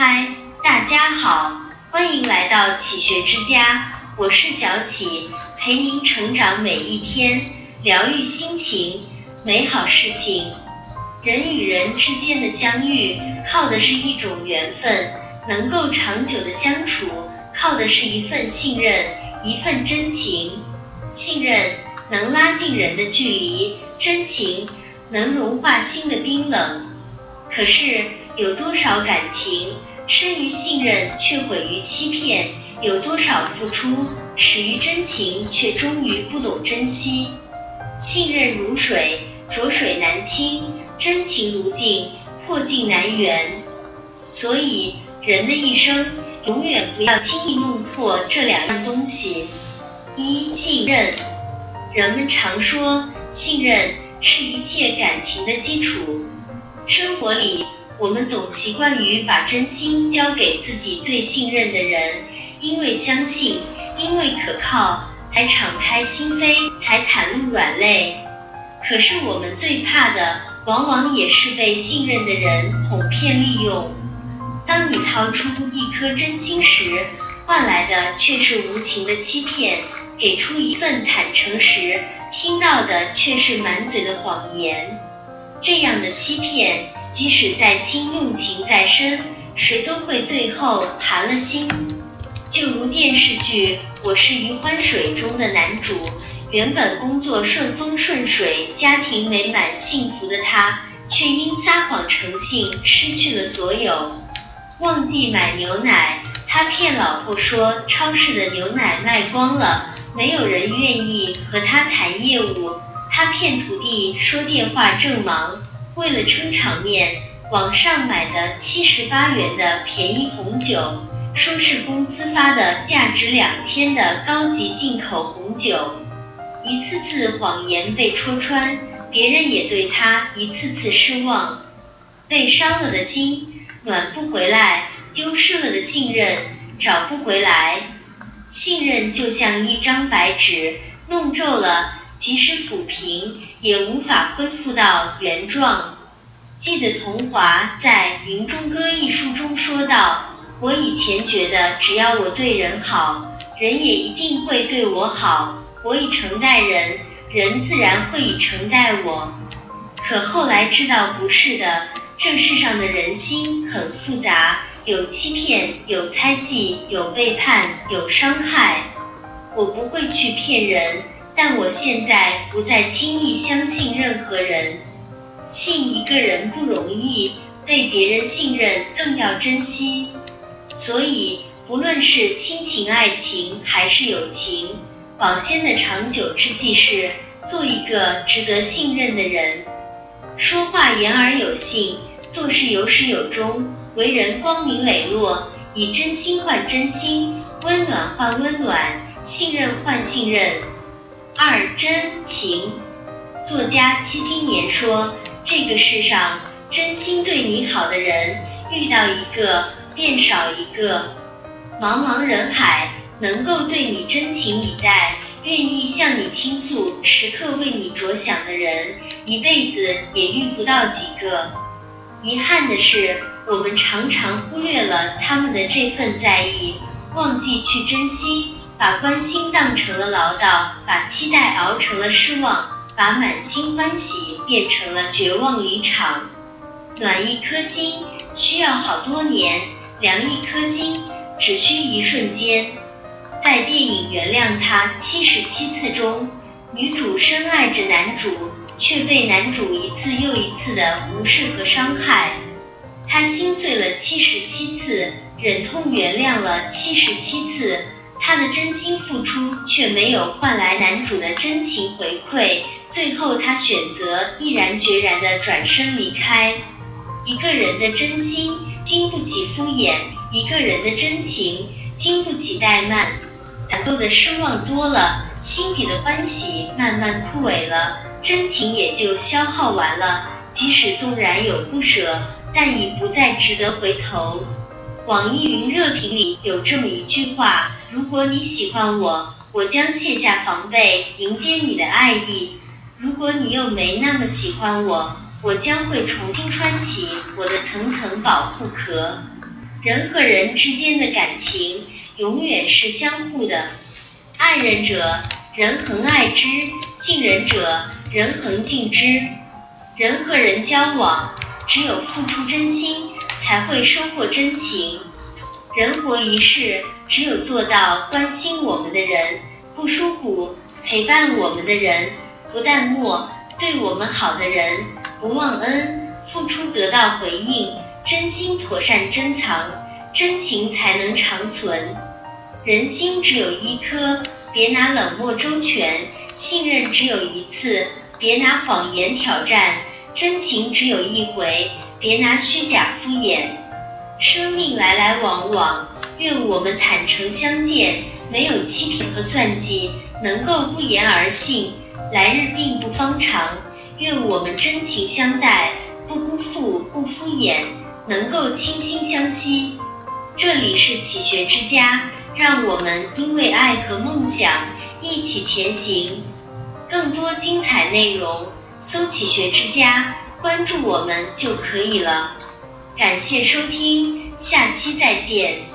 嗨，大家好，欢迎来到启学之家，我是小启，陪您成长每一天，疗愈心情，美好事情。人与人之间的相遇，靠的是一种缘分；能够长久的相处，靠的是一份信任，一份真情。信任能拉近人的距离，真情能融化心的冰冷。可是有多少感情生于信任却毁于欺骗？有多少付出始于真情却终于不懂珍惜？信任如水，浊水难清；真情如镜，破镜难圆。所以人的一生永远不要轻易弄破这两样东西。一信任，人们常说信任是一切感情的基础。生活里，我们总习惯于把真心交给自己最信任的人，因为相信，因为可靠，才敞开心扉，才袒露软肋。可是我们最怕的，往往也是被信任的人哄骗利用。当你掏出一颗真心时，换来的却是无情的欺骗。给出一份坦诚时，听到的却是满嘴的谎言。这样的欺骗，即使再亲用情再深，谁都会最后寒了心。就如电视剧《我是余欢水》中的男主，原本工作顺风顺水、家庭美满幸福的他，却因撒谎成性，失去了所有。忘记买牛奶，他骗老婆说超市的牛奶卖光了。没有人愿意和他谈业务，他骗徒弟说电话正忙，为了撑场面，网上买的七十八元的便宜红酒，说是公司发的价值两千的高级进口红酒。一次次谎言被戳穿，别人也对他一次次失望。被伤了的心暖不回来，丢失了的信任找不回来。信任就像一张白纸，弄皱了，即使抚平，也无法恢复到原状。记得桐华在《云中歌》一书中说道：“我以前觉得，只要我对人好，人也一定会对我好。我以诚待人，人自然会以诚待我。可后来知道不是的，这世上的人心很复杂。”有欺骗，有猜忌，有背叛，有伤害。我不会去骗人，但我现在不再轻易相信任何人。信一个人不容易，被别人信任更要珍惜。所以，不论是亲情、爱情还是友情，保鲜的长久之计是做一个值得信任的人。说话言而有信，做事有始有终。为人光明磊落，以真心换真心，温暖换温暖，信任换信任。二真情，作家戚金年说：“这个世上，真心对你好的人，遇到一个便少一个。茫茫人海，能够对你真情以待，愿意向你倾诉，时刻为你着想的人，一辈子也遇不到几个。遗憾的是。”我们常常忽略了他们的这份在意，忘记去珍惜，把关心当成了唠叨，把期待熬成了失望，把满心欢喜变成了绝望离场。暖一颗心需要好多年，凉一颗心只需一瞬间。在电影《原谅他七十七次》中，女主深爱着男主，却被男主一次又一次的无视和伤害。她心碎了七十七次，忍痛原谅了七十七次，他的真心付出却没有换来男主的真情回馈，最后他选择毅然决然的转身离开。一个人的真心经不起敷衍，一个人的真情经不起怠慢。攒够的失望多了，心底的欢喜慢慢枯萎了，真情也就消耗完了。即使纵然有不舍。但已不再值得回头。网易云热评里有这么一句话：如果你喜欢我，我将卸下防备，迎接你的爱意；如果你又没那么喜欢我，我将会重新穿起我的层层保护壳。人和人之间的感情永远是相互的，爱人者，人恒爱之；敬人者，人恒敬之。人和人交往，只有付出真心，才会收获真情。人活一世，只有做到关心我们的人，不疏忽；陪伴我们的人，不淡漠；对我们好的人，不忘恩。付出得到回应，真心妥善珍藏，真情才能长存。人心只有一颗，别拿冷漠周全；信任只有一次，别拿谎言挑战；真情只有一回，别拿虚假敷衍。生命来来往往，愿我们坦诚相见，没有欺骗和算计，能够不言而信。来日并不方长，愿我们真情相待。不辜负，不敷衍，能够倾心相惜。这里是启学之家，让我们因为爱和梦想一起前行。更多精彩内容，搜“启学之家”，关注我们就可以了。感谢收听，下期再见。